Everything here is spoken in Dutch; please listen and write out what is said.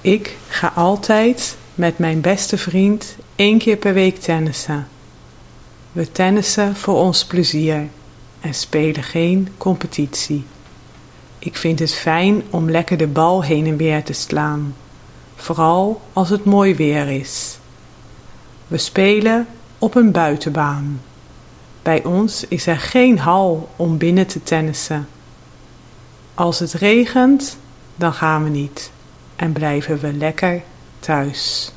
Ik ga altijd met mijn beste vriend één keer per week tennissen. We tennissen voor ons plezier en spelen geen competitie. Ik vind het fijn om lekker de bal heen en weer te slaan, vooral als het mooi weer is. We spelen op een buitenbaan. Bij ons is er geen hal om binnen te tennissen. Als het regent, dan gaan we niet en blijven we lekker thuis.